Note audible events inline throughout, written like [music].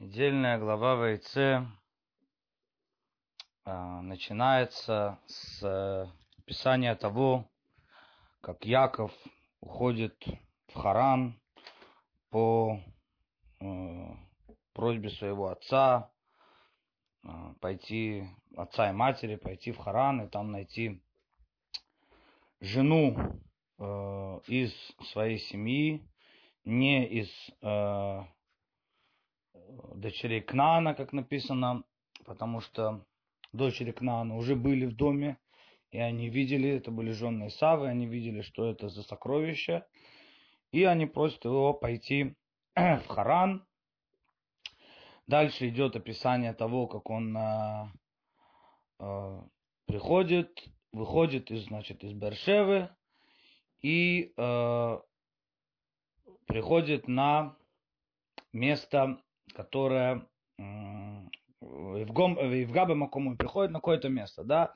Недельная глава Вайце а, начинается с э, описания того, как Яков уходит в Харан по э, просьбе своего отца э, пойти, отца и матери, пойти в Харан и там найти жену э, из своей семьи, не из дочерей Кнана, как написано, потому что дочери Кнана уже были в доме, и они видели, это были жены Исавы, они видели, что это за сокровище, и они просят его пойти [clears throat] в Харан. Дальше идет описание того, как он э, э, приходит, выходит из, значит, из Бершевы и э, приходит на место которая в Габе Макому приходит на какое-то место, да,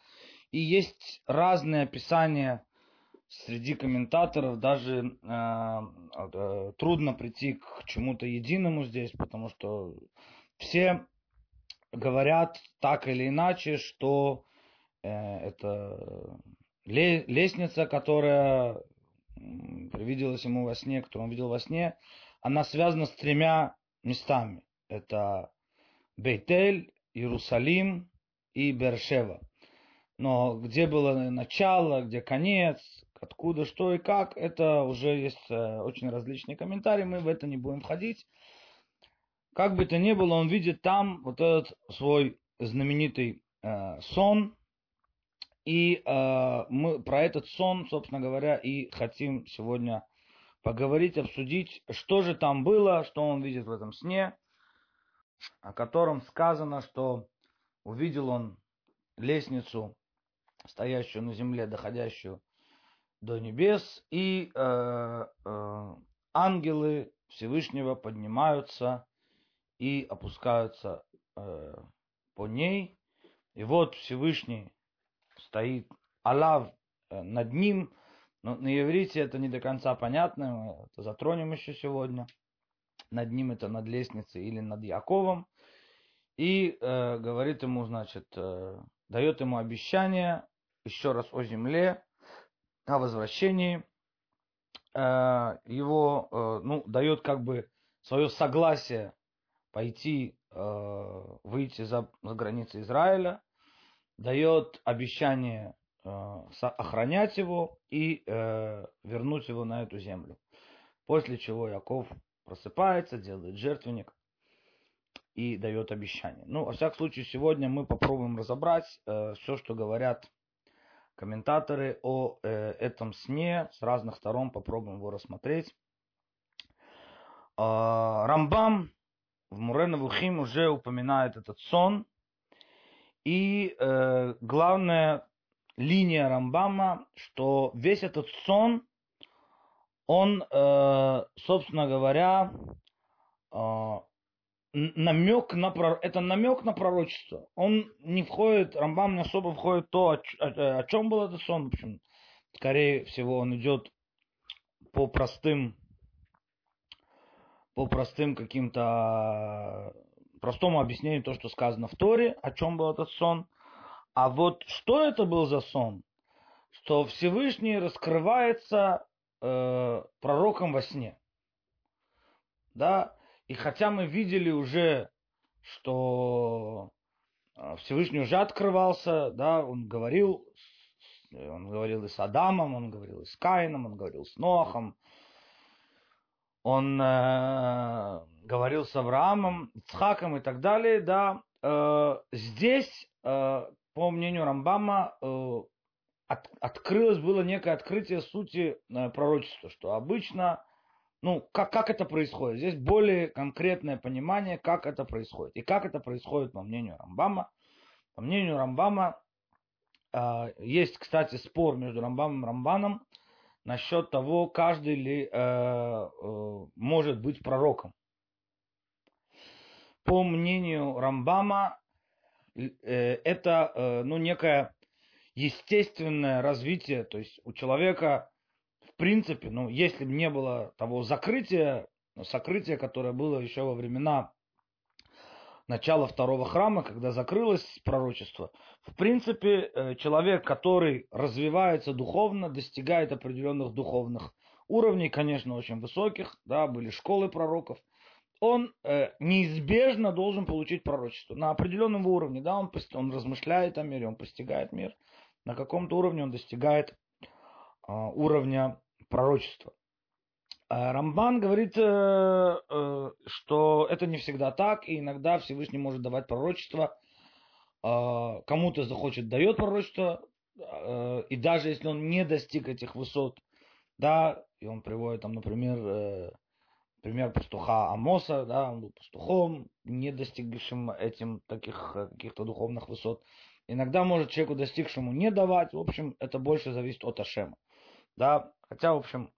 и есть разные описания среди комментаторов, даже э, э, трудно прийти к чему-то единому здесь, потому что все говорят так или иначе, что э, это лестница, которая привиделась ему во сне, которую он видел во сне, она связана с тремя местами. Это Бейтель, Иерусалим и Бершева. Но где было начало, где конец, откуда, что и как, это уже есть э, очень различные комментарии, мы в это не будем входить. Как бы то ни было, он видит там вот этот свой знаменитый э, сон, и э, мы про этот сон, собственно говоря, и хотим сегодня поговорить, обсудить, что же там было, что он видит в этом сне, о котором сказано, что увидел он лестницу, стоящую на земле, доходящую до небес, и э, э, ангелы Всевышнего поднимаются и опускаются э, по ней. И вот Всевышний стоит, Аллах э, над ним, но на иврите это не до конца понятно, мы это затронем еще сегодня. Над ним это над лестницей или над Яковом. И э, говорит ему, значит, э, дает ему обещание еще раз о земле, о возвращении. Э, его, э, ну, дает как бы свое согласие пойти, э, выйти за, за границы Израиля, дает обещание охранять его и э, вернуть его на эту землю. После чего Яков просыпается, делает жертвенник и дает обещание. Ну, во всяком случае, сегодня мы попробуем разобрать э, все, что говорят комментаторы о э, этом сне. С разных сторон попробуем его рассмотреть. Э, Рамбам в Муреновухим уже упоминает этот сон. И э, главное линия Рамбама, что весь этот сон, он, э, собственно говоря, э, намек на это намек на пророчество. Он не входит, Рамбам не особо входит то, о чем был этот сон. В общем, скорее всего, он идет по простым, по простым каким-то простому объяснению то, что сказано в Торе, о чем был этот сон. А вот что это был за сон? Что Всевышний раскрывается э, пророком во сне. Да, и хотя мы видели уже, что э, Всевышний уже открывался, да, он говорил, он говорил и с Адамом, он говорил и с Каином, он говорил с Ноахом, он э, говорил с Авраамом, Ицхаком и так далее, да, э, здесь э, по мнению Рамбама, э, от, открылось было некое открытие сути э, пророчества, что обычно, ну, как, как это происходит? Здесь более конкретное понимание, как это происходит. И как это происходит, по мнению Рамбама. По мнению Рамбама, э, есть, кстати, спор между Рамбамом и Рамбаном насчет того, каждый ли э, э, может быть пророком. По мнению Рамбама, это э, ну, некое естественное развитие, то есть у человека, в принципе, ну, если бы не было того закрытия, сокрытия, которое было еще во времена начала второго храма, когда закрылось пророчество, в принципе, э, человек, который развивается духовно, достигает определенных духовных уровней, конечно, очень высоких, да, были школы пророков, он э, неизбежно должен получить пророчество. На определенном уровне, да, он, он размышляет о мире, он постигает мир, на каком-то уровне он достигает э, уровня пророчества. А Рамбан говорит, э, э, что это не всегда так, и иногда Всевышний может давать пророчество, э, кому-то захочет, дает пророчество, и даже если он не достиг этих высот, да, и он приводит там, например, пример пастуха Амоса, да, он был пастухом, не достигшим этим таких каких-то духовных высот. Иногда может человеку достигшему не давать, в общем, это больше зависит от Ашема. Да, хотя, в общем,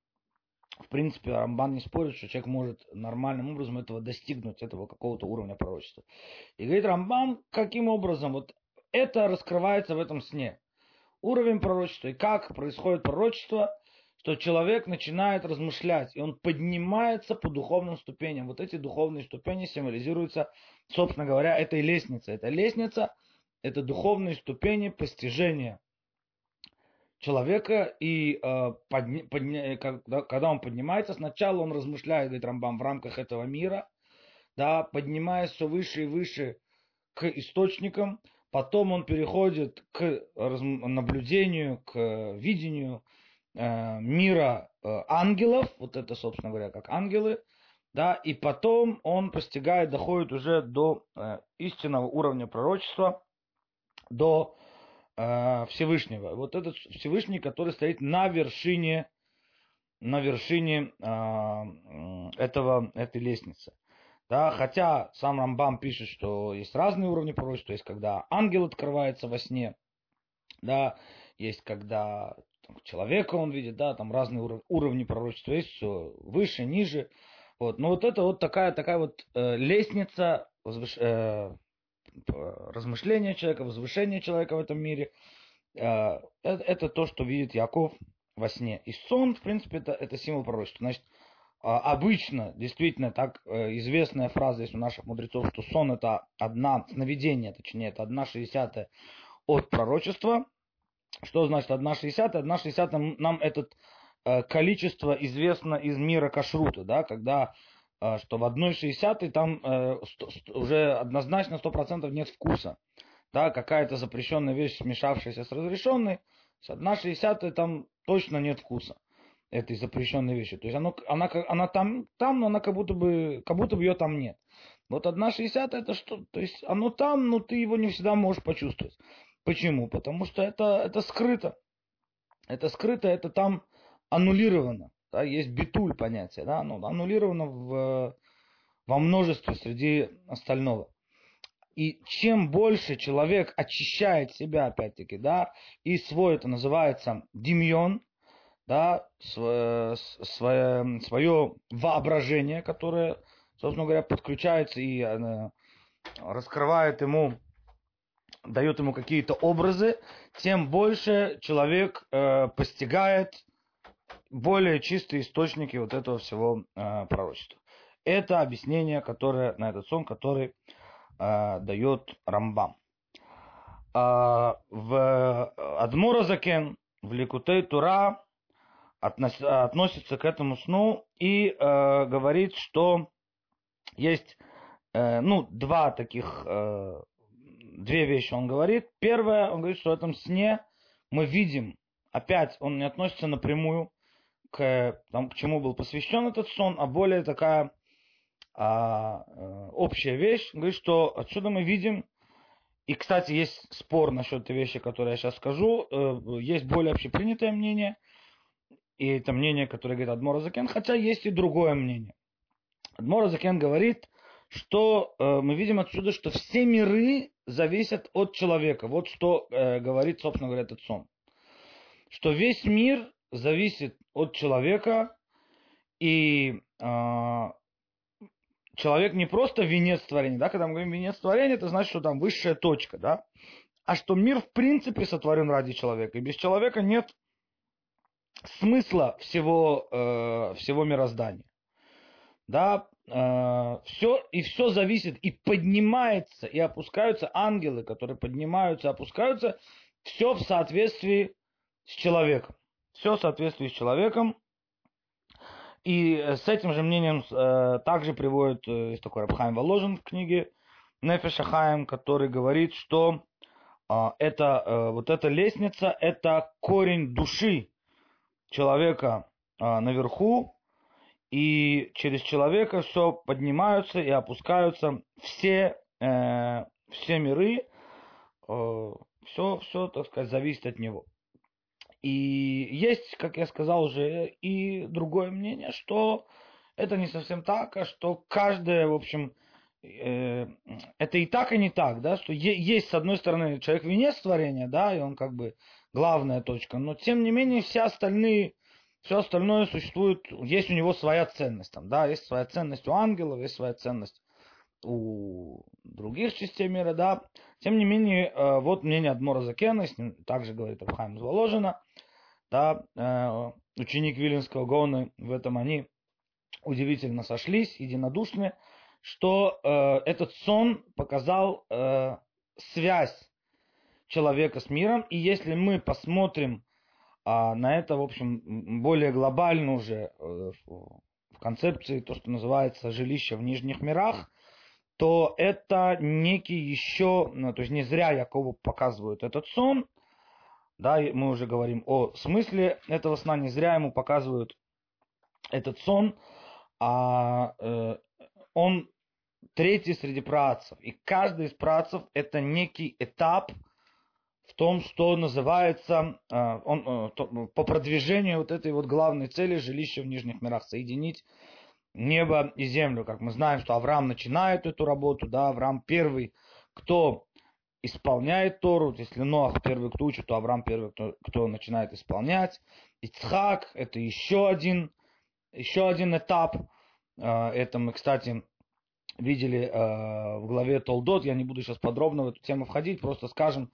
в принципе, Рамбан не спорит, что человек может нормальным образом этого достигнуть, этого какого-то уровня пророчества. И говорит Рамбан, каким образом вот это раскрывается в этом сне. Уровень пророчества и как происходит пророчество, что человек начинает размышлять, и он поднимается по духовным ступеням. Вот эти духовные ступени символизируются, собственно говоря, этой лестницей. Эта лестница – это духовные ступени постижения человека, и э, подня, подня, когда, когда он поднимается, сначала он размышляет, говорит Рамбам, в рамках этого мира, да, поднимаясь все выше и выше к источникам, потом он переходит к наблюдению, к видению э, мира э, ангелов, вот это, собственно говоря, как ангелы, да, и потом он постигает, доходит уже до э, истинного уровня пророчества, до Э, Всевышнего. Вот этот Всевышний, который стоит на вершине, на вершине э, этого, этой лестницы. Да, хотя сам Рамбам пишет, что есть разные уровни пророчества, есть когда ангел открывается во сне, да, есть когда человека он видит, да, там разные уровни, уровни пророчества, есть все выше, ниже. Вот. Но вот это вот такая, такая вот э, лестница возвыш, э, размышления человека, возвышение человека в этом мире. Э, это то, что видит Яков во сне. И сон, в принципе, это, это символ пророчества. Значит, а, обычно, действительно, так э, известная фраза есть у наших мудрецов, что сон это одна, сновидение, точнее, это одна шестьдесятая от пророчества. Что значит одна шестьдесятая? Одна шестьдесятая нам это э, количество известно из мира кашрута, да, когда а, что в 1,60 там э, уже однозначно 100% нет вкуса. Да, какая-то запрещенная вещь, смешавшаяся с разрешенной, с 1,60 там точно нет вкуса этой запрещенной вещи. То есть оно, она, она там, там, но она как будто бы, как будто бы ее там нет. Вот 1,60 это что? То есть оно там, но ты его не всегда можешь почувствовать. Почему? Потому что это, это скрыто. Это скрыто, это там аннулировано да, есть битуль понятие, да, оно аннулировано в, во множестве среди остального. И чем больше человек очищает себя, опять-таки, да, и свой, это называется демьон, да, свое, свое, свое воображение, которое, собственно говоря, подключается и э, раскрывает ему, дает ему какие-то образы, тем больше человек э, постигает более чистые источники вот этого всего э, пророчества. Это объяснение, которое на этот сон, который э, дает Рамбам. Э, в Адмура Закен, в Ликутей Тура относ, относится к этому сну и э, говорит, что есть э, ну, два таких, э, две вещи он говорит. Первое, он говорит, что в этом сне мы видим, опять он не относится напрямую к, там, к чему был посвящен этот сон, а более такая а, э, общая вещь. Говорит, что отсюда мы видим, и, кстати, есть спор насчет этой вещи, которую я сейчас скажу, э, есть более общепринятое мнение, и это мнение, которое говорит Адмор Закен, хотя есть и другое мнение. Адмор Закен говорит, что э, мы видим отсюда, что все миры зависят от человека. Вот что э, говорит, собственно говоря, этот сон. Что весь мир зависит от человека, и э, человек не просто венец творения, да, когда мы говорим венец творения, это значит, что там высшая точка, да, а что мир в принципе сотворен ради человека, и без человека нет смысла всего, э, всего мироздания. Да, все, и все зависит, и поднимается, и опускаются ангелы, которые поднимаются, опускаются, все в соответствии с человеком. Все в соответствии с человеком. И с этим же мнением э, также приводит, э, есть такой Рабхайм Воложен в книге Нефеша Хаим, который говорит, что э, это, э, вот эта лестница, это корень души человека э, наверху, и через человека все поднимаются и опускаются все, э, все миры, э, все, все, так сказать, зависит от него. И есть, как я сказал уже, и другое мнение, что это не совсем так, а что каждое, в общем, э, это и так, и не так, да, что есть, с одной стороны, человек венец творения, да, и он как бы главная точка, но тем не менее все остальные, все остальное существует, есть у него своя ценность, там, да, есть своя ценность у ангелов, есть своя ценность у других частей мира, да. Тем не менее, э, вот мнение Адмора Закена, с ним также говорит Абхайм Зволожина, да, э, ученик Виленского Гона, в этом они удивительно сошлись, единодушны, что э, этот сон показал связь человека с миром, и если мы посмотрим а, на это, в общем, более глобально уже в концепции, то, что называется жилище в нижних мирах, то это некий еще, ну, то есть не зря Якову показывают этот сон, да, мы уже говорим о смысле этого сна, не зря ему показывают этот сон, а э, он третий среди працев. И каждый из працев это некий этап том, что называется э, он, э, то, по продвижению вот этой вот главной цели жилища в нижних мирах, соединить небо и землю. Как мы знаем, что Авраам начинает эту работу, да, Авраам первый, кто исполняет Тору, если Ноах первый, кто учит, то Авраам первый, кто, кто начинает исполнять. Ицхак – это еще один, еще один этап. А, это мы, кстати, видели в главе Толдот, я не буду сейчас подробно в эту тему входить, просто скажем,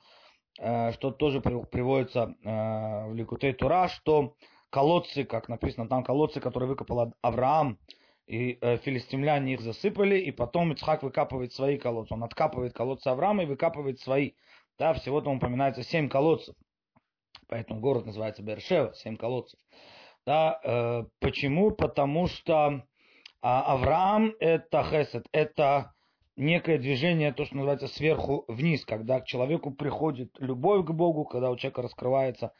что тоже приводится в Ликутей Тура, что колодцы, как написано там, колодцы, которые выкопал Авраам, и э, филистимляне их засыпали, и потом Ицхак выкапывает свои колодцы. Он откапывает колодцы Авраама и выкапывает свои. Да, всего там упоминается семь колодцев. Поэтому город называется Бершева, семь колодцев. Да, э, почему? Потому что а, Авраам это хесед, это некое движение, то, что называется сверху вниз, когда к человеку приходит любовь к Богу, когда у человека раскрывается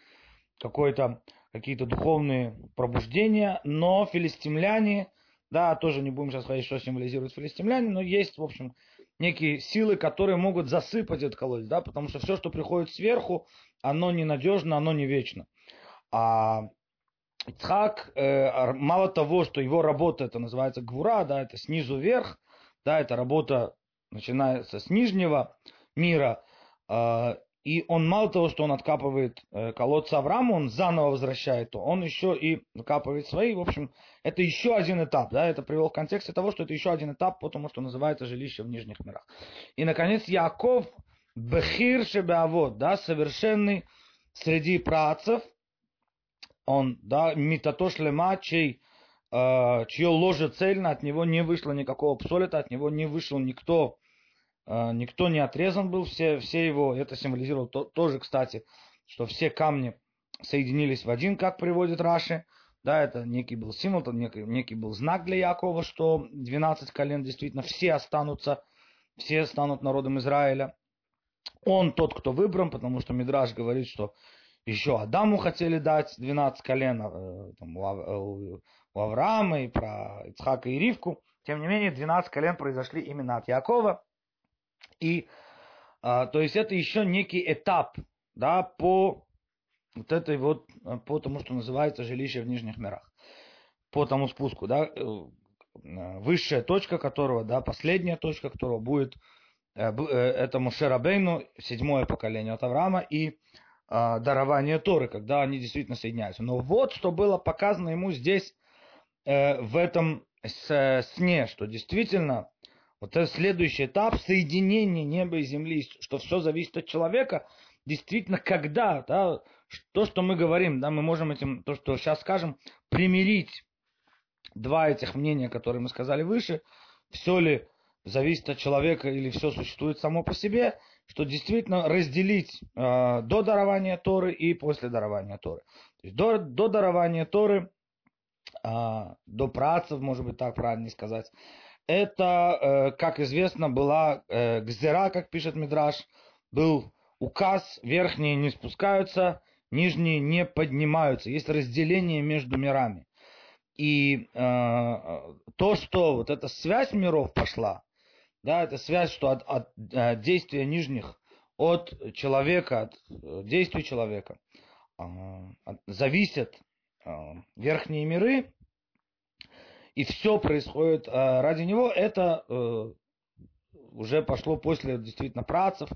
какое-то какие-то духовные пробуждения, но филистимляне да, тоже не будем сейчас говорить, что символизирует филистимляне, но есть, в общем, некие силы, которые могут засыпать этот колодец, да, потому что все, что приходит сверху, оно ненадежно, оно не вечно. А Ицхак, э, мало того, что его работа, это называется гвура, да, это снизу вверх, да, это работа начинается с нижнего мира, э, и он мало того, что он откапывает э, колодцы Авраама, он заново возвращает то, он еще и закапывает свои. В общем, это еще один этап. Да, это привел в контексте того, что это еще один этап, потому что называется жилище в нижних мирах. И, наконец, Яков Бехир Шебеавод, да, совершенный среди працев, он, да, Митатош Лема, чей, чье ложе цельно, от него не вышло никакого псолита, от него не вышел никто а, никто не отрезан был, все, все его, это символизировало то, тоже, кстати, что все камни соединились в один, как приводит Раши. Да, это некий был символ, это некий, некий был знак для Якова, что 12 колен действительно все останутся, все станут народом Израиля. Он тот, кто выбран, потому что Мидраш говорит, что еще Адаму хотели дать 12 колен там, у, Авраама и про Ицхака и Ривку. Тем не менее, 12 колен произошли именно от Якова. И, а, то есть это еще некий этап, да, по вот этой вот, по тому, что называется жилище в нижних мирах, по тому спуску, да, э, высшая точка которого, да, последняя точка которого будет э, э, это Мушерабейну, седьмое поколение от Авраама, и а, дарование Торы, когда они действительно соединяются. Но вот что было показано ему здесь, в этом сне, что действительно вот это следующий этап соединения неба и земли, что все зависит от человека, действительно, когда, да, то, что мы говорим, да, мы можем этим, то, что сейчас скажем, примирить два этих мнения, которые мы сказали выше, все ли зависит от человека или все существует само по себе, что действительно разделить э, до дарования Торы и после дарования Торы. То есть до, до дарования Торы, э, до працев, может быть так правильно сказать, это, э, как известно, была э, гзера, как пишет Мидраш, был указ, верхние не спускаются, нижние не поднимаются. Есть разделение между мирами. И э, то, что вот эта связь миров пошла, да, это связь, что от, от, от э, действия нижних от человека, от действий человека от, зависят э, верхние миры, и все происходит э, ради него, это э, уже пошло после действительно працев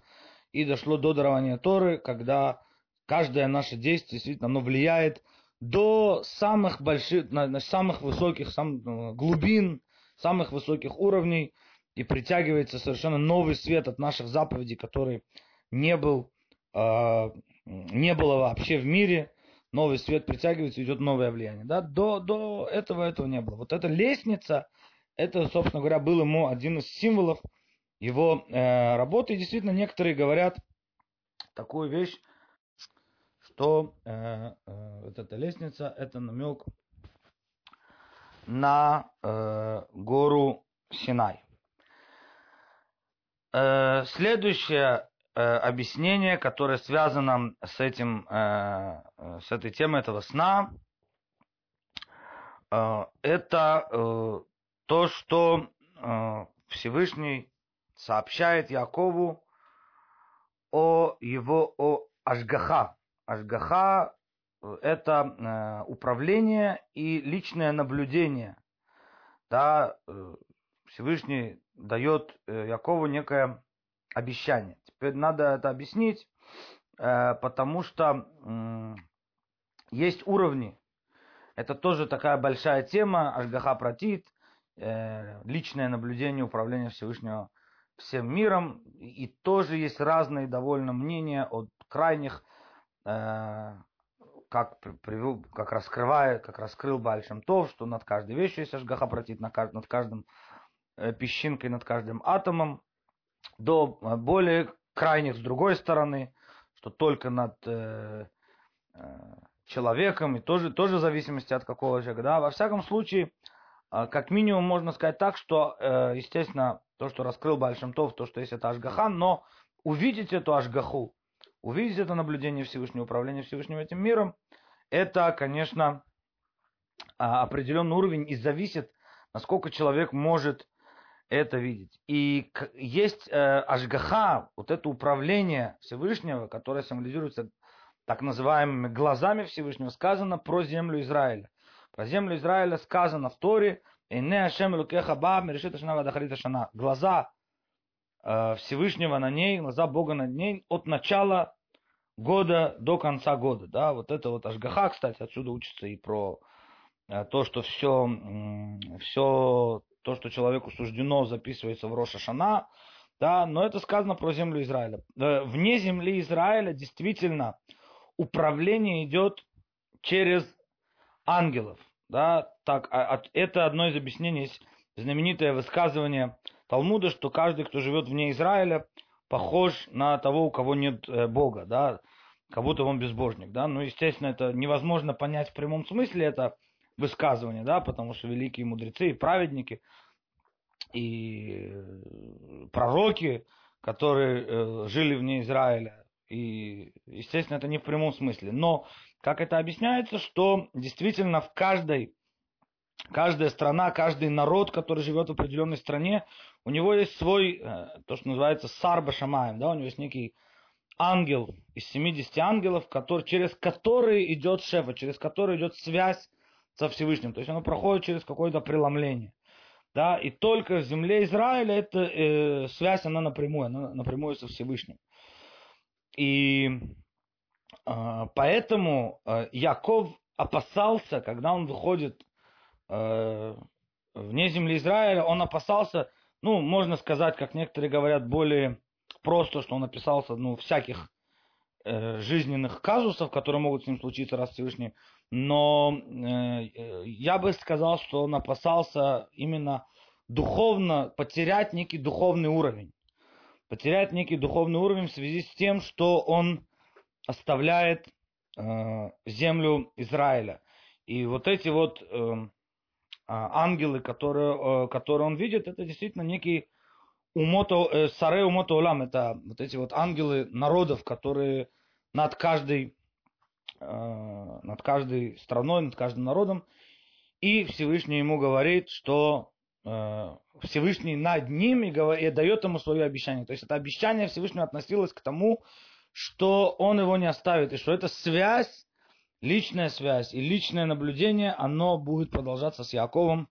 и дошло до дарования Торы, когда каждое наше действие действительно оно влияет до самых больших, на, на самых высоких, ну, глубин, самых высоких уровней, и притягивается совершенно новый свет от наших заповедей, который не был, э, не было вообще в мире, новый свет притягивается, идет новое влияние. Да? До, до этого этого не было. Вот эта лестница, это, собственно говоря, был ему один из символов его э, работы. И действительно, некоторые говорят такую вещь, что э, э, вот эта лестница это намек на э, гору Синай. Э, следующее э, объяснение, которое связано с этим, э, э с этой темой этого сна, э, это э, то, что э, Всевышний сообщает Якову о его о Ашгаха, Ашгаха э, – это э, управление и личное наблюдение. Да, э, Всевышний дает Якову некое обещание. Теперь надо это объяснить, потому что есть уровни. Это тоже такая большая тема, Ашгаха протит, личное наблюдение управления Всевышнего всем миром. И тоже есть разные довольно мнения от крайних Э, как привел, как раскрывает, как раскрыл Бальшем то, что над каждой вещью есть Ашгаха протит, над каждым э, песчинкой, над каждым атомом, до э, более крайних с другой стороны, что только над э, человеком, и тоже, тоже в зависимости от какого человека. Да? Во всяком случае, как минимум можно сказать так, что, естественно, то, что раскрыл Бальшем Тов, то, что есть это Ашгаха, но увидеть эту Ашгаху, увидеть это наблюдение Всевышнего, управление Всевышним этим миром, это, конечно, а, определенный уровень и зависит, насколько человек может это видеть. И есть э, ажгаха, вот это управление Всевышнего, которое символизируется так называемыми глазами Всевышнего, сказано про землю Израиля. Про землю Израиля сказано в Торе, Глаза Э, Всевышнего на ней, глаза Бога над ней от начала года до конца года. Да, вот это вот Ашгаха, кстати, отсюда учится и про э, то, что все, все то, что человеку суждено, записывается в Роша Шана, да, но это сказано про землю Израиля. Э, вне земли Израиля действительно управление идет через ангелов. Да, так, а, это одно из объяснений, знаменитое высказывание Талмуда, что каждый, кто живет вне Израиля, похож на того, у кого нет э, Бога, да, как будто он безбожник, да. Ну, естественно, это невозможно понять в прямом смысле это высказывание, да, потому что великие мудрецы и праведники и э, пророки, которые э, жили вне Израиля, и, естественно, это не в прямом смысле. Но, как это объясняется, что действительно в каждой каждая страна, каждый народ, который живет в определенной стране, у него есть свой, э, то, что называется сарба шамаем, да, у него есть некий ангел из 70 ангелов, который, через который идет шефа, через который идет связь со Всевышним. То есть оно проходит через какое-то преломление. Да, и только в земле Израиля эта э, связь, она напрямую, она напрямую со Всевышним. И э, поэтому э, Яков опасался, когда он выходит э, вне земли Израиля, он опасался, ну, можно сказать, как некоторые говорят, более просто, что он описался, ну, всяких э, жизненных казусов, которые могут с ним случиться, раз Всевышний но э, я бы сказал, что он опасался именно духовно потерять некий духовный уровень. Потерять некий духовный уровень в связи с тем, что он оставляет э, землю Израиля. И вот эти вот э, ангелы, которые, э, которые он видит, это действительно некий умото, э, саре умото улам, это вот эти вот ангелы народов, которые над каждой, над каждой страной, над каждым народом. И Всевышний ему говорит, что э, Всевышний над ним и, говорит, и дает ему свое обещание. То есть это обещание Всевышнего относилось к тому, что он его не оставит, и что эта связь, личная связь и личное наблюдение, оно будет продолжаться с Яковом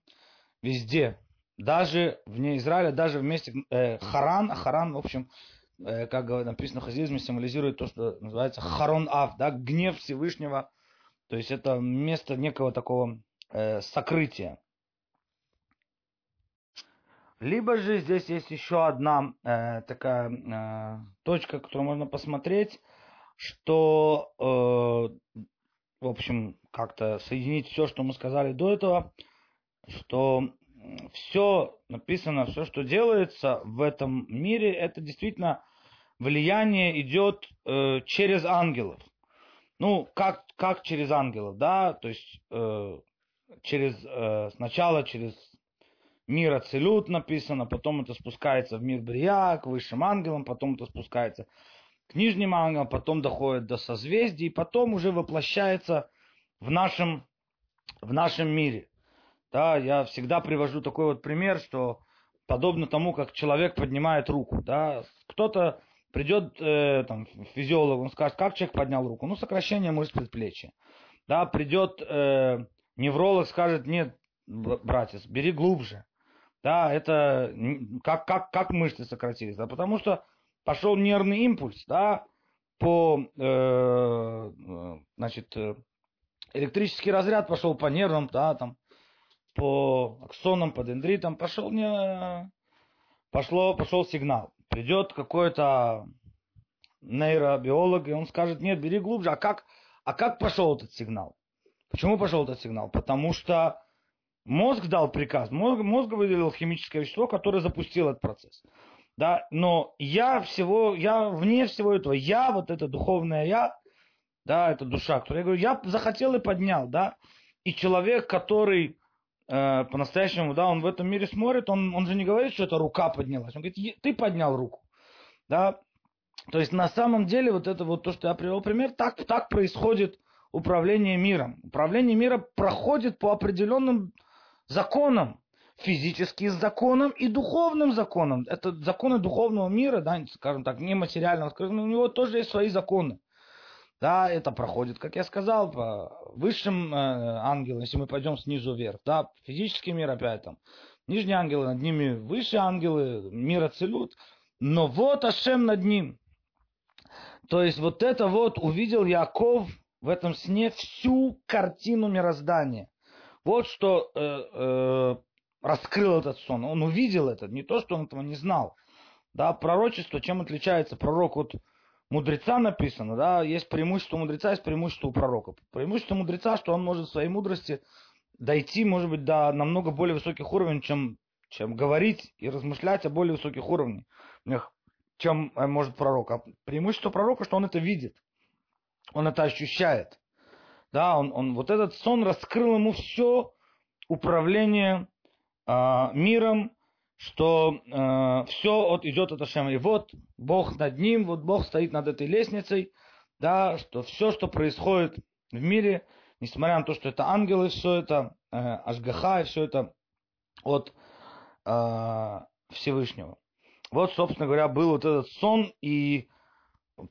везде. Даже вне Израиля, даже вместе э, Харан, Харан, в общем, э, как написано в хасидизме, символизирует то, что называется Харон Ав, да, гнев Всевышнего. То есть это место некого такого э, сокрытия. Либо же здесь есть еще одна э, такая э, точка, которую можно посмотреть, что, э, в общем, как-то соединить все, что мы сказали до этого, что все написано, все, что делается в этом мире, это действительно влияние идет э, через ангелов. Ну, как, как через ангелов, да, то есть э, через, э, сначала через мир Ацелют написано, потом это спускается в мир Брия, к высшим ангелам, потом это спускается к нижним ангелам, потом доходит до созвездий, и потом уже воплощается в нашем, в нашем мире. Да, я всегда привожу такой вот пример, что подобно тому, как человек поднимает руку. Да, кто-то придет, э, там, физиолог, он скажет, как человек поднял руку? Ну, сокращение мышц предплечья. Да, придет э, невролог, скажет, нет, братец, бери глубже. Да, это как, как, как мышцы сократились? Да, потому что пошел нервный импульс, да, по, э, значит, электрический разряд пошел по нервам, да, там, по аксонам, по дендритам, пошел не, пошло, пошел сигнал. Придет какой-то нейробиолог, и он скажет, нет, бери глубже. А как, а как пошел этот сигнал? Почему пошел этот сигнал? Потому что Мозг дал приказ, мозг, мозг выделил химическое вещество, которое запустило этот процесс. Да, но я всего, я вне всего этого, я, вот это духовное я, да, это душа, которая, я говорю, я захотел и поднял, да, и человек, который э, по-настоящему, да, он в этом мире смотрит, он, он же не говорит, что это рука поднялась, он говорит, ты поднял руку, да, то есть на самом деле вот это вот то, что я привел пример, так, так происходит управление миром. Управление миром проходит по определенным законом, физическим законом и духовным законом. Это законы духовного мира, да, скажем так, нематериального, но у него тоже есть свои законы. Да, это проходит, как я сказал, по высшим э, ангелам, если мы пойдем снизу вверх. Да, физический мир опять там. Нижние ангелы, над ними высшие ангелы, мир Ацелют. Но вот Ашем над ним. То есть вот это вот увидел Яков в этом сне всю картину мироздания. Вот что э, э, раскрыл этот сон. Он увидел это, не то, что он этого не знал. Да, пророчество, чем отличается пророк от мудреца написано, да, есть преимущество мудреца, есть преимущество у пророка. Преимущество мудреца, что он может в своей мудрости дойти, может быть, до намного более высоких уровней, чем, чем говорить и размышлять о более высоких уровнях, чем э, может пророк. А преимущество пророка, что он это видит, он это ощущает. Да, он, он, вот этот сон раскрыл ему все управление э, миром, что э, все вот идет от Ашема. И вот Бог над ним, вот Бог стоит над этой лестницей, да, что все, что происходит в мире, несмотря на то, что это ангелы, все это э, Ашгаха, и все это от э, Всевышнего. Вот, собственно говоря, был вот этот сон, и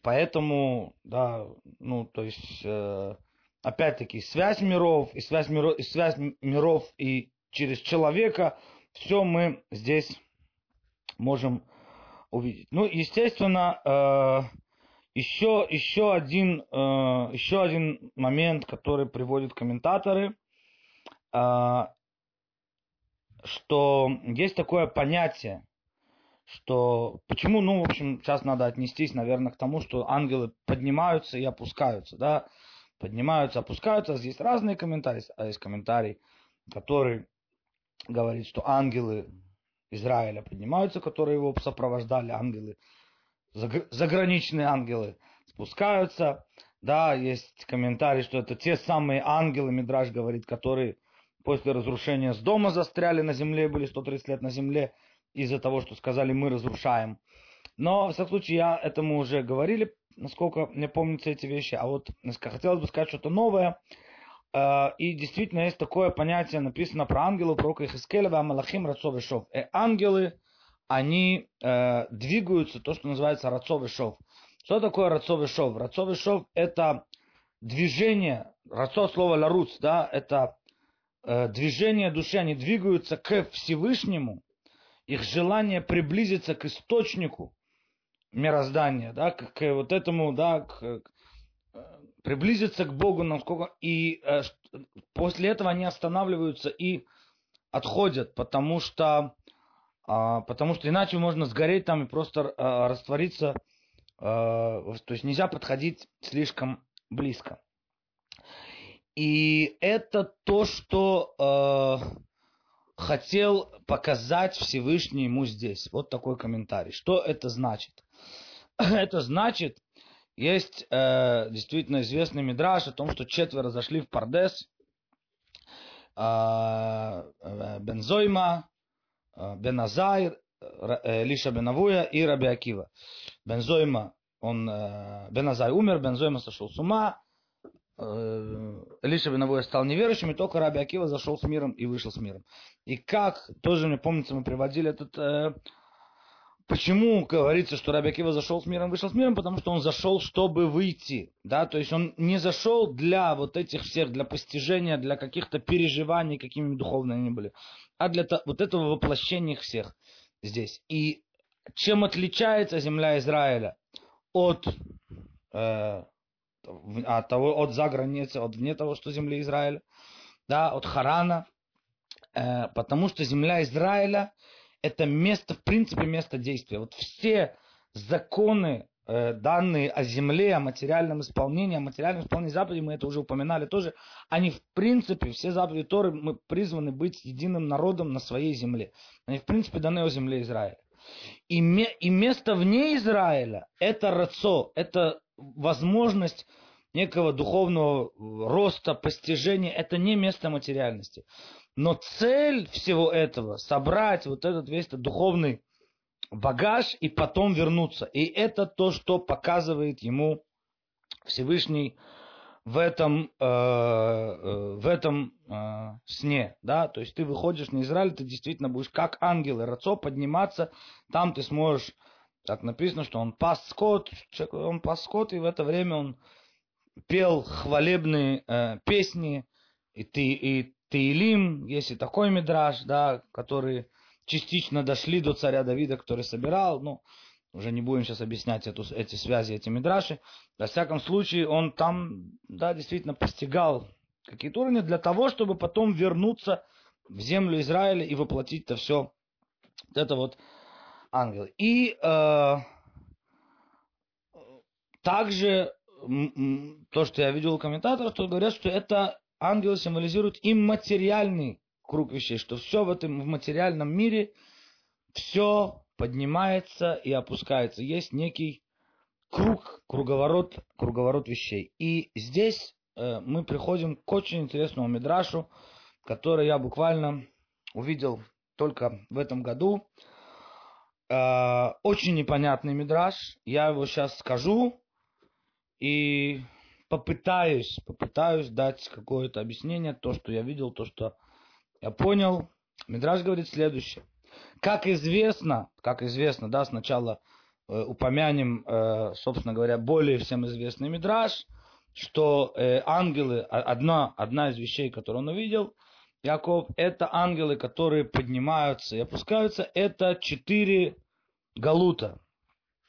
поэтому, да, ну, то есть, э, опять-таки, связь миров, и связь миров, и связь миров и через человека, все мы здесь можем увидеть. Ну, естественно, э, еще, еще, один, э, еще один момент, который приводят комментаторы, э, что есть такое понятие, что почему, ну, в общем, сейчас надо отнестись, наверное, к тому, что ангелы поднимаются и опускаются, да, поднимаются, опускаются. Здесь разные комментарии. А есть комментарий, который говорит, что ангелы Израиля поднимаются, которые его сопровождали, ангелы, заграничные ангелы спускаются. Да, есть комментарий, что это те самые ангелы, Мидраж говорит, которые после разрушения с дома застряли на земле, были 130 лет на земле из-за того, что сказали, мы разрушаем. Но, в всяком случае, я этому уже говорили, насколько мне помнятся эти вещи. А вот хотелось бы сказать что-то новое. Э, и действительно есть такое понятие, написано про ангелов, пророка Ихискеля, Амалахим, Рацов и Шов. И ангелы, они э, двигаются, то, что называется Рацов и Шов. Что такое Рацов и Шов? Рацов и Шов – это движение, Рацов слово ларуц, да, это э, движение души, они двигаются к Всевышнему, их желание приблизиться к источнику мироздания, да, к, к вот этому, да, к, приблизиться к Богу, насколько и э, после этого они останавливаются и отходят, потому что, э, потому что иначе можно сгореть там и просто э, раствориться, э, то есть нельзя подходить слишком близко. И это то, что э, хотел показать Всевышний ему здесь. Вот такой комментарий. Что это значит? [clears throat] Это значит, есть э, действительно известный мидраж о том, что четверо зашли в Пардес. А, э, Бензойма, э, Беназай, э, Лиша Бенавуя и Раби Акива. Бензойма, он, э, Беназай умер, Бензойма сошел с ума, э, Лиша Бенавуя стал неверующим, и только Раби Акива зашел с миром и вышел с миром. И как, тоже мне помнится, мы приводили этот э, Почему говорится, что Раби Акива зашел с миром, вышел с миром? Потому что он зашел, чтобы выйти. Да? То есть он не зашел для вот этих всех, для постижения, для каких-то переживаний, какими духовными они были, а для вот этого воплощения их всех здесь. И чем отличается земля Израиля от, э, от, того, от за границы, от вне того, что земля Израиля, да, от Харана, э, потому что земля Израиля – это место, в принципе, место действия. Вот все законы, э, данные о земле, о материальном исполнении, о материальном исполнении заповедей, мы это уже упоминали тоже, они в принципе, все заповеди Торы, мы призваны быть единым народом на своей земле. Они в принципе даны о земле Израиля. И, ме, и место вне Израиля, это рацо, это возможность некого духовного роста, постижения, это не место материальности. Но цель всего этого – собрать вот этот весь этот духовный багаж и потом вернуться. И это то, что показывает ему Всевышний в этом, э, э, в этом э, сне. Да? То есть ты выходишь на Израиль, ты действительно будешь как ангел и рацо подниматься, там ты сможешь, так написано, что он пас скот, он пас скот, и в это время он пел хвалебные э, песни, и ты, и Таилим, есть и такой мидраж, да, который частично дошли до царя Давида, который собирал, ну, уже не будем сейчас объяснять эту, эти связи, эти мидраши. Во всяком случае, он там, да, действительно постигал какие-то уровни для того, чтобы потом вернуться в землю Израиля и воплотить это все, это вот ангелы. И э, также то, что я видел у комментаторов, что говорят, что это ангелы символизируют имматериальный круг вещей, что все в этом в материальном мире, все поднимается и опускается. Есть некий круг, круговорот, круговорот вещей. И здесь э, мы приходим к очень интересному мидрашу, который я буквально увидел только в этом году. Э, очень непонятный мидраш. Я его сейчас скажу. И попытаюсь, попытаюсь дать какое-то объяснение, то, что я видел, то, что я понял. Мидраж говорит следующее. Как известно, как известно, да, сначала э, упомянем, э, собственно говоря, более всем известный Мидраж, что э, ангелы, одна, одна из вещей, которую он увидел, Яков, это ангелы, которые поднимаются и опускаются, это четыре галута.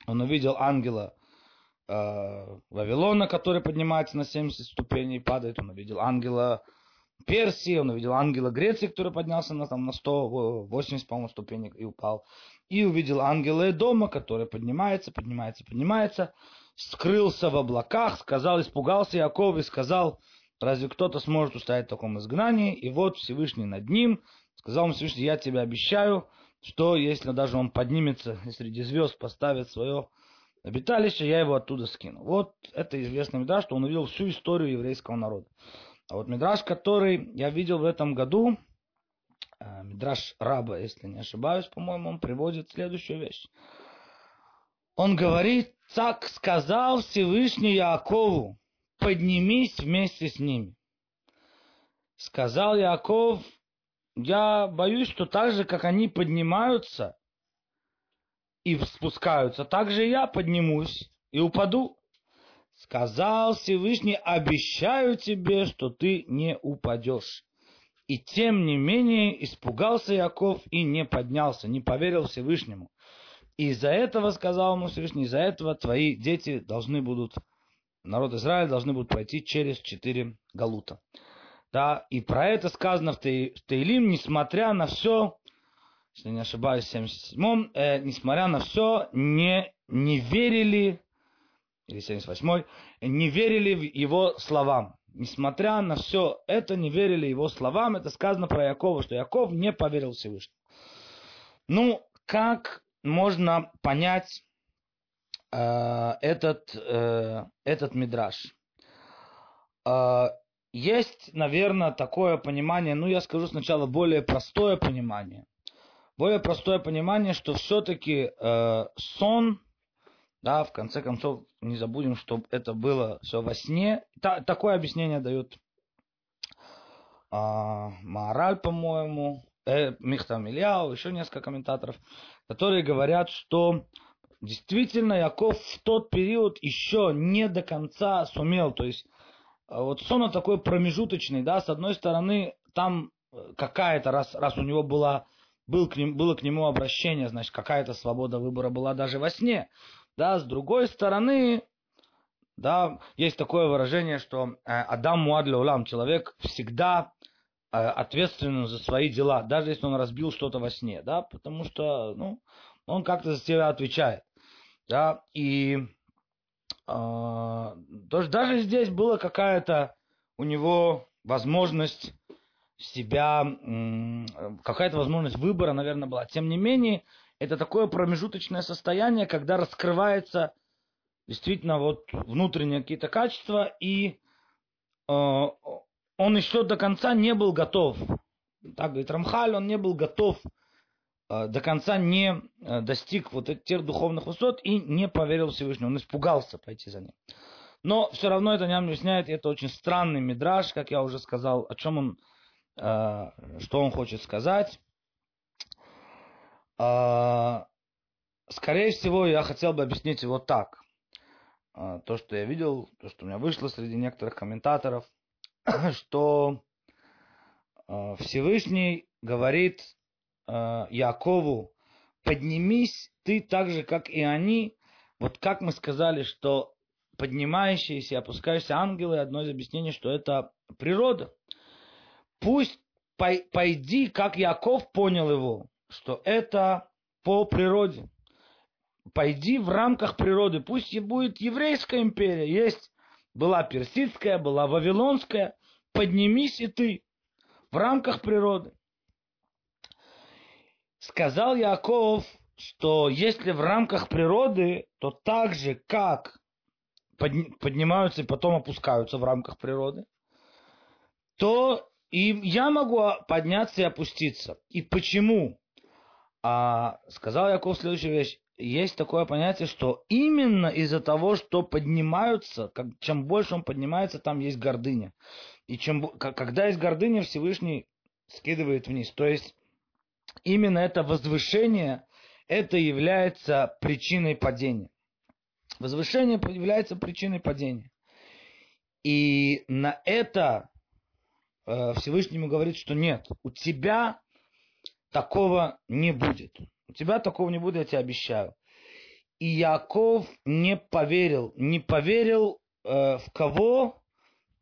Он увидел ангела Вавилона, который поднимается на 70 ступеней и падает. Он увидел ангела Персии, он увидел ангела Греции, который поднялся на, там, на 180, по-моему, ступенек и упал. И увидел ангела Эдома, который поднимается, поднимается, поднимается, скрылся в облаках, сказал, испугался Яков и сказал, разве кто-то сможет устоять в таком изгнании? И вот Всевышний над ним, сказал ему Всевышний, я тебе обещаю, что если даже он поднимется и среди звезд поставит свое обиталище, я его оттуда скину. Вот это известный мидраж, что он увидел всю историю еврейского народа. А вот мидраж, который я видел в этом году, э, мидраж раба, если не ошибаюсь, по-моему, он приводит следующую вещь. Он говорит, так сказал Всевышний Якову, поднимись вместе с ними. Сказал Яков, я боюсь, что так же, как они поднимаются и спускаются, так же я поднимусь и упаду. Сказал Всевышний, обещаю тебе, что ты не упадешь. И тем не менее испугался Яков и не поднялся, не поверил Всевышнему. И из-за этого, сказал ему Всевышний, из-за этого твои дети должны будут, народ Израиля должны будут пройти через четыре галута. Да, и про это сказано в Таилим, несмотря на все, если не ошибаюсь, в 77-м, э, несмотря на все, не, не верили, или 78-й, не верили в его словам. Несмотря на все это, не верили его словам. Это сказано про Якова, что Яков не поверил Всевышнему. Ну, как можно понять э, этот, э, этот мидраж? Э, есть, наверное, такое понимание, ну, я скажу сначала более простое понимание. Более простое понимание, что все-таки э, сон, да, в конце концов, не забудем, что это было все во сне. Та, такое объяснение дает э, Маораль, по-моему, э, Михтам Ильяу, еще несколько комментаторов, которые говорят, что действительно Яков в тот период еще не до конца сумел, то есть а вот сон такой промежуточный, да, с одной стороны, там э, какая-то, раз, раз у него была, был к ним, было к нему обращение, значит, какая-то свобода выбора была даже во сне, да, с другой стороны, да, есть такое выражение, что э, Адам Муадля Улам, человек всегда э, ответственен за свои дела, даже если он разбил что-то во сне, да, потому что, ну, он как-то за себя отвечает, да, и есть даже здесь была какая-то у него возможность себя, какая-то возможность выбора, наверное, была. Тем не менее, это такое промежуточное состояние, когда раскрывается действительно вот внутренние какие-то качества, и э, он еще до конца не был готов. Так говорит Рамхаль, он не был готов Э, до конца не э, достиг вот этих духовных высот и не поверил Всевышнему. Он испугался пойти за ним. Но все равно это не объясняет, и это очень странный мидраж, как я уже сказал, о чем он, что он хочет сказать. Скорее всего, я хотел бы объяснить его так. То, что я видел, то, что у меня вышло среди некоторых комментаторов, [clears throat] что Всевышний говорит э, Якову, поднимись ты так же, как и они. Вот как мы сказали, что поднимающиеся и опускающиеся ангелы, одно из объяснений, что это природа. Пусть пойди, как Яков понял его, что это по природе. Пойди в рамках природы. Пусть и будет еврейская империя. Есть, была персидская, была вавилонская. Поднимись и ты в рамках природы. Сказал Яков, что если в рамках природы, то так же, как поднимаются и потом опускаются в рамках природы, то и я могу подняться и опуститься. И почему? А, сказал Яков следующую вещь. Есть такое понятие, что именно из-за того, что поднимаются, как, чем больше он поднимается, там есть гордыня. И чем, когда есть гордыня, Всевышний скидывает вниз. То есть именно это возвышение, это является причиной падения. Возвышение является причиной падения. И на это Всевышнему говорит, что нет, у тебя такого не будет. У тебя такого не будет, я тебе обещаю. И Яков не поверил, не поверил э, в кого?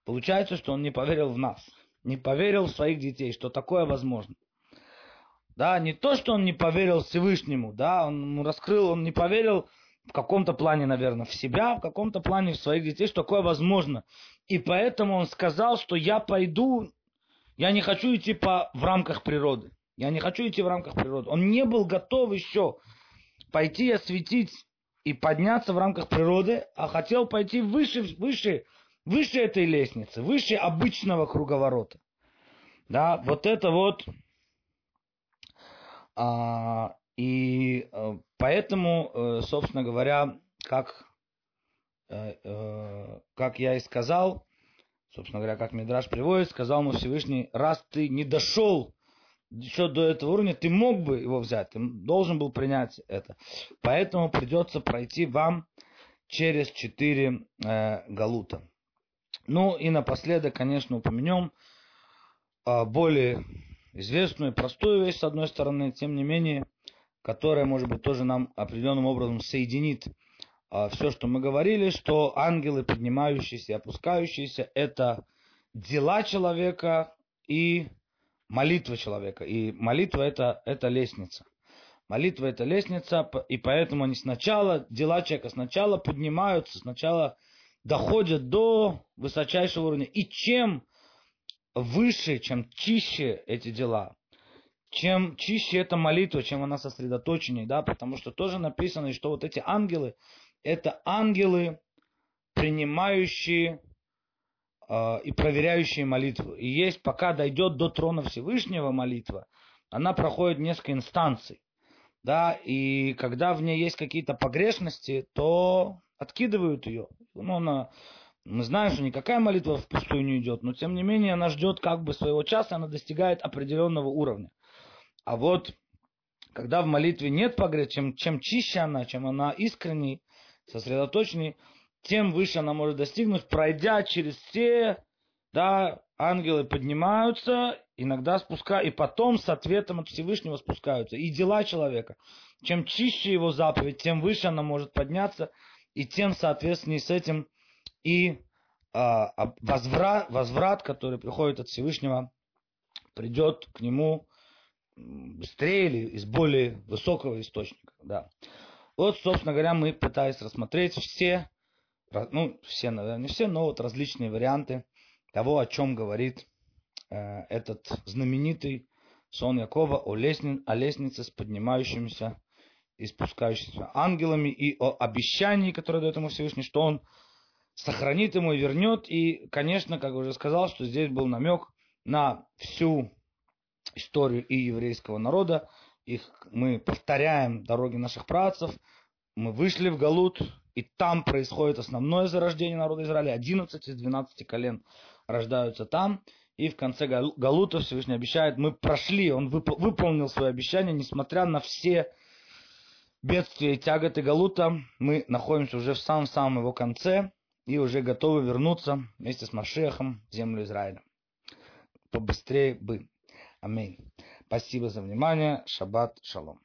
Получается, что он не поверил в нас. не поверил в своих детей, что такое возможно. Да, не то, что он не поверил Всевышнему, да, он раскрыл, он не поверил в каком-то плане, наверное, в себя, в каком-то плане в своих детей, что такое возможно. И поэтому он сказал, что я пойду, я не хочу идти по, в рамках природы. Я не хочу идти в рамках природы. Он не был готов еще пойти осветить и подняться в рамках природы, а хотел пойти выше, выше, выше этой лестницы, выше обычного круговорота. Да, вот это вот. А, и а, поэтому, э, собственно говоря, как, э, э, как я и сказал, собственно говоря, как Мидраш приводит, сказал ему Всевышний, раз ты не дошел еще до этого уровня, ты мог бы его взять, ты должен был принять это. Поэтому придется пройти вам через четыре э, галута. Ну и напоследок, конечно, упомянем э, более известную и простую вещь, с одной стороны, тем не менее, которая, может быть, тоже нам определенным образом соединит э, все, что мы говорили, что ангелы, поднимающиеся и опускающиеся, это дела человека и молитва человека. И молитва это, это лестница. Молитва это лестница, и поэтому они сначала, дела человека сначала поднимаются, сначала доходят до высочайшего уровня. И чем выше, чем чище эти дела, чем чище эта молитва, чем она сосредоточеннее, да, потому что тоже написано, что вот эти ангелы, это ангелы, принимающие э, и проверяющие молитву. И есть, пока дойдет до трона Всевышнего молитва, она проходит несколько инстанций. Да, и когда в ней есть какие-то погрешности, то откидывают ее. Ну, она, мы знаем, что никакая молитва впустую не идет, но тем не менее она ждет как бы своего часа, она достигает определенного уровня. А вот когда в молитве нет погрешности, чем, чем чище она, чем она искренней, сосредоточенней, тем выше она может достигнуть, пройдя через все, да, ангелы поднимаются, иногда спускают, и потом с ответом от Всевышнего спускаются. И дела человека. Чем чище его заповедь, тем выше она может подняться, и тем, соответственно, с этим и а, возврат, возврат, который приходит от Всевышнего, придет к нему быстрее или из более высокого источника. Да. Вот, собственно говоря, мы пытались рассмотреть все ну, все, наверное, не все, но вот различные варианты того, о чем говорит э, этот знаменитый сон Якова о, лестни, о лестнице с поднимающимися и спускающимися ангелами и о обещании, которое дает ему Всевышний, что он сохранит ему и вернет. И, конечно, как уже сказал, что здесь был намек на всю историю и еврейского народа. Их мы повторяем дороги наших працев. Мы вышли в Галут, и там происходит основное зарождение народа Израиля. 11 из 12 колен рождаются там. И в конце Галута Всевышний обещает, мы прошли, он выполнил свое обещание, несмотря на все бедствия и тяготы Галута, мы находимся уже в самом-самом его конце и уже готовы вернуться вместе с Машехом в землю Израиля. Побыстрее бы. Аминь. Спасибо за внимание. Шаббат шалом.